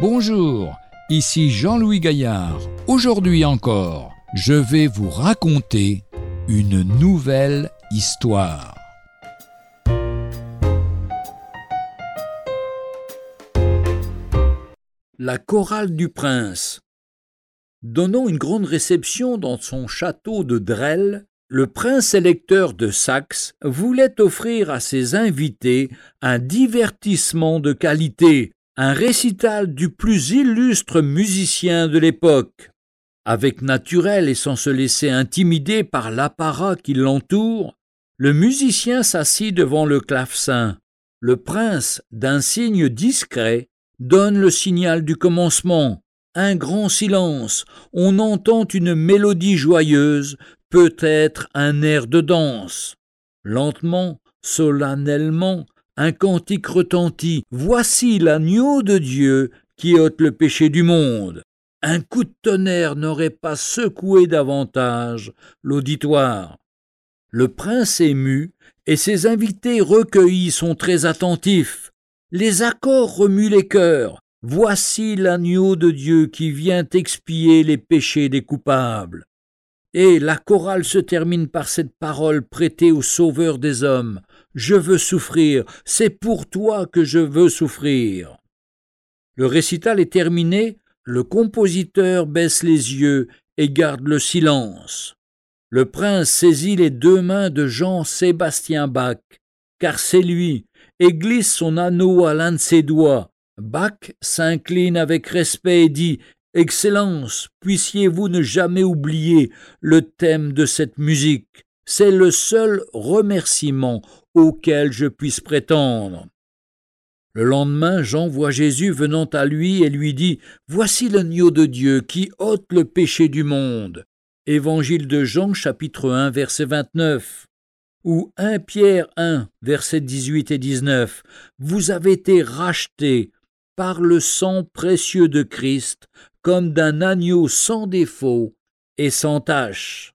Bonjour, ici Jean-Louis Gaillard. Aujourd'hui encore, je vais vous raconter une nouvelle histoire. La chorale du prince. Donnant une grande réception dans son château de Drelles, le prince électeur de Saxe voulait offrir à ses invités un divertissement de qualité un récital du plus illustre musicien de l'époque. Avec naturel et sans se laisser intimider par l'apparat qui l'entoure, le musicien s'assit devant le clavecin. Le prince, d'un signe discret, donne le signal du commencement. Un grand silence, on entend une mélodie joyeuse, peut-être un air de danse. Lentement, solennellement, un cantique retentit. Voici l'agneau de Dieu qui ôte le péché du monde. Un coup de tonnerre n'aurait pas secoué davantage l'auditoire. Le prince ému et ses invités recueillis sont très attentifs. Les accords remuent les cœurs. Voici l'agneau de Dieu qui vient expier les péchés des coupables. Et la chorale se termine par cette parole prêtée au Sauveur des hommes. Je veux souffrir, c'est pour toi que je veux souffrir. Le récital est terminé, le compositeur baisse les yeux et garde le silence. Le prince saisit les deux mains de Jean-Sébastien Bach, car c'est lui, et glisse son anneau à l'un de ses doigts. Bach s'incline avec respect et dit Excellence, puissiez-vous ne jamais oublier le thème de cette musique. C'est le seul remerciement auquel je puisse prétendre. Le lendemain, Jean voit Jésus venant à lui et lui dit Voici l'agneau de Dieu qui ôte le péché du monde. Évangile de Jean, chapitre 1, verset 29. Ou 1 Pierre 1, verset 18 et 19. Vous avez été rachetés par le sang précieux de Christ, comme d'un agneau sans défaut et sans tache.